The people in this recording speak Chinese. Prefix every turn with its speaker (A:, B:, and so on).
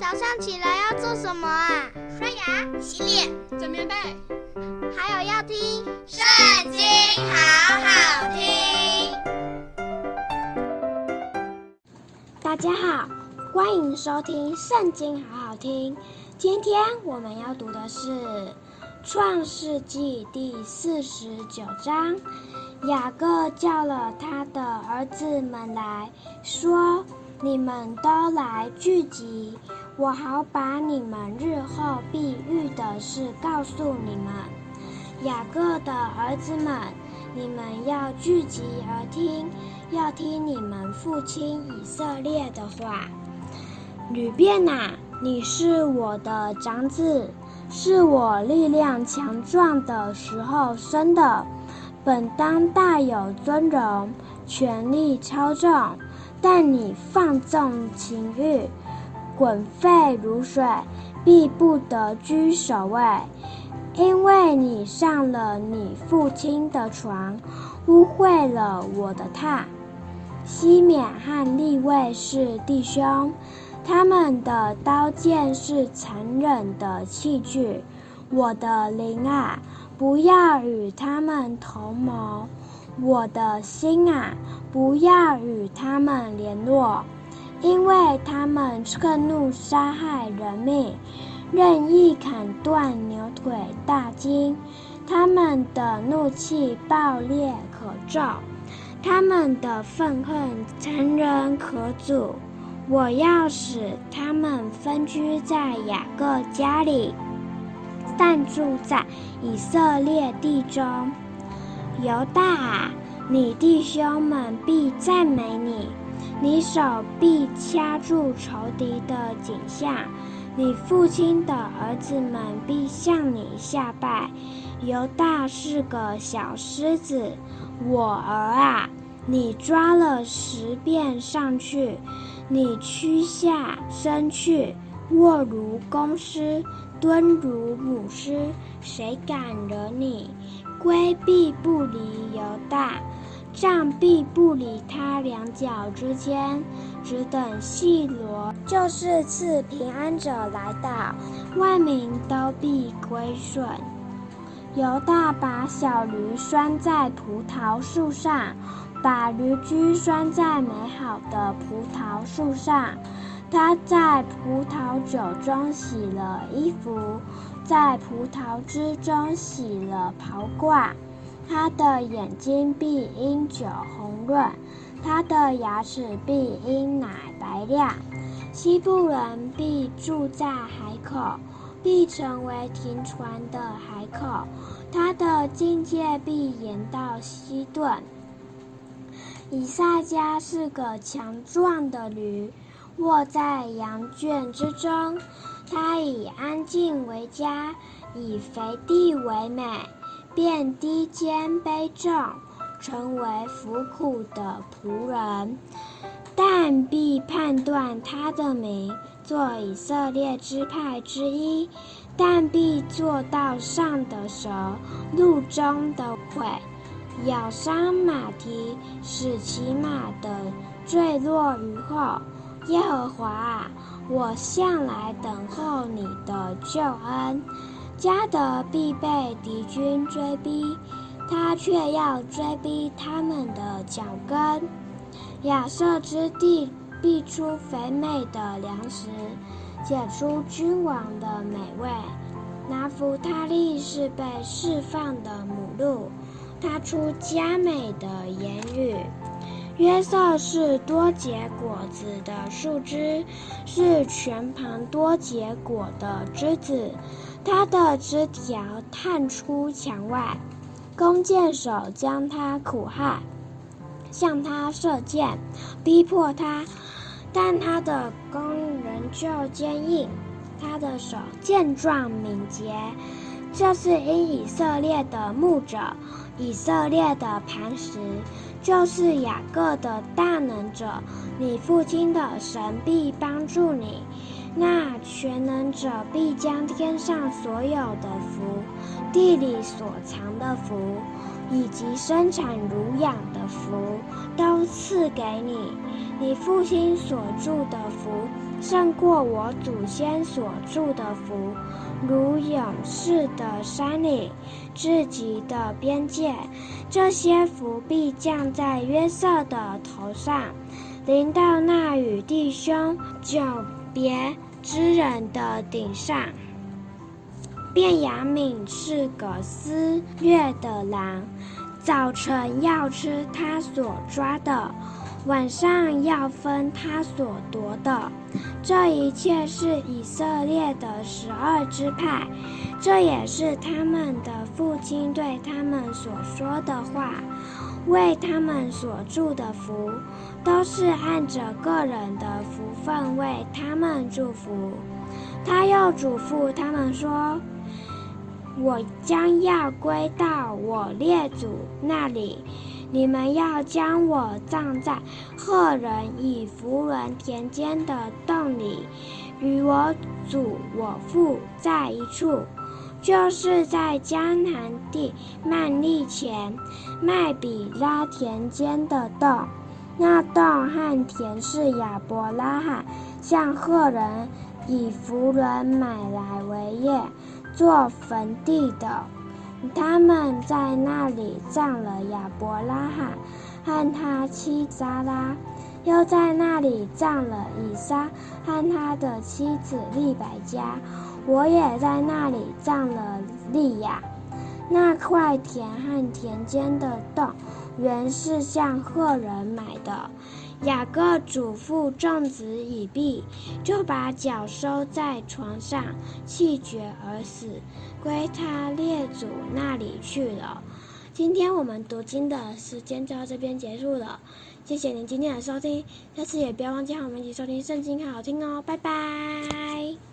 A: 早上起来要做什么啊？
B: 刷牙、洗脸、
C: 整棉被，
A: 还有要听《
B: 圣经》，好好听。
D: 大家好，欢迎收听《圣经》，好好听。今天我们要读的是《创世纪》第四十九章。雅各叫了他的儿子们来说：“你们都来聚集，我好把你们日后必遇的事告诉你们。雅各的儿子们，你们要聚集而听，要听你们父亲以色列的话。吕便啊，你是我的长子，是我力量强壮的时候生的。”本当大有尊荣，权力超重，但你放纵情欲，滚沸如水，必不得居首位，因为你上了你父亲的床，污秽了我的榻。西缅和利未是弟兄，他们的刀剑是残忍的器具，我的灵啊。不要与他们同谋，我的心啊，不要与他们联络，因为他们趁怒杀害人命，任意砍断牛腿大筋，他们的怒气爆裂可咒，他们的愤恨残忍可阻。我要使他们分居在雅各家里。暂住在以色列地中，犹大，你弟兄们必赞美你，你手臂掐住仇敌的颈项，你父亲的儿子们必向你下拜。犹大是个小狮子，我儿啊，你抓了十遍上去，你屈下身去，卧如公狮。蹲如母狮，谁敢惹你？圭必不离犹大，杖必不离他两脚之间，只等细罗，就是赐平安者来到，万民都必归顺。犹大把小驴拴在葡萄树上，把驴驹拴在美好的葡萄树上。他在葡萄酒中洗了衣服，在葡萄汁中洗了袍褂。他的眼睛必因酒红润，他的牙齿必因奶白亮。西布伦必住在海口，必成为停船的海口。他的境界必延到西顿。以萨迦是个强壮的驴。卧在羊圈之中，他以安静为佳，以肥地为美，便低肩卑重，成为服苦的仆人。但必判断他的名，做以色列支派之一。但必做道上的蛇，路中的虺，咬伤马蹄，使其马的坠落于后。耶和华啊，我向来等候你的救恩。加得必被敌军追逼，他却要追逼他们的脚跟。亚瑟之地必出肥美的粮食，解出君王的美味。拿弗他利是被释放的母鹿，他出佳美的言语。约瑟是多结果子的树枝，是全盘多结果的枝子，他的枝条探出墙外，弓箭手将他苦害，向他射箭，逼迫他，但他的弓仍旧坚硬，他的手健壮敏捷，这是因以色列的牧者，以色列的磐石。就是雅各的大能者，你父亲的神必帮助你。那全能者必将天上所有的福、地里所藏的福，以及生产乳养的福，都赐给你。你父亲所住的福，胜过我祖先所住的福，如勇士的山岭，至极的边界。这些福必降在约瑟的头上，临到那与弟兄就别之人的顶上。便雅悯是个撕裂的狼，早晨要吃他所抓的，晚上要分他所夺的。这一切是以色列的十二支派，这也是他们的父亲对他们所说的话，为他们所祝的福，都是按着个人的福分为他们祝福。他又嘱咐他们说。我将要归到我列祖那里，你们要将我葬在赫人以弗伦田间的洞里，与我祖我父在一处，就是在迦南地幔利前麦比拉田间的洞。那洞和田是亚伯拉罕向赫人以弗伦买来为业。做坟地的，他们在那里葬了亚伯拉罕和他妻撒拉，又在那里葬了以撒和他的妻子利百加。我也在那里葬了利亚。那块田和田间的洞，原是向赫人买的。雅各嘱咐众子已毕，就把脚收在床上，气绝而死，归他列祖那里去了。今天我们读经的时间就到这边结束了，谢谢您今天的收听，下次也不要忘记和我们一起收听圣经，好好听哦，拜拜。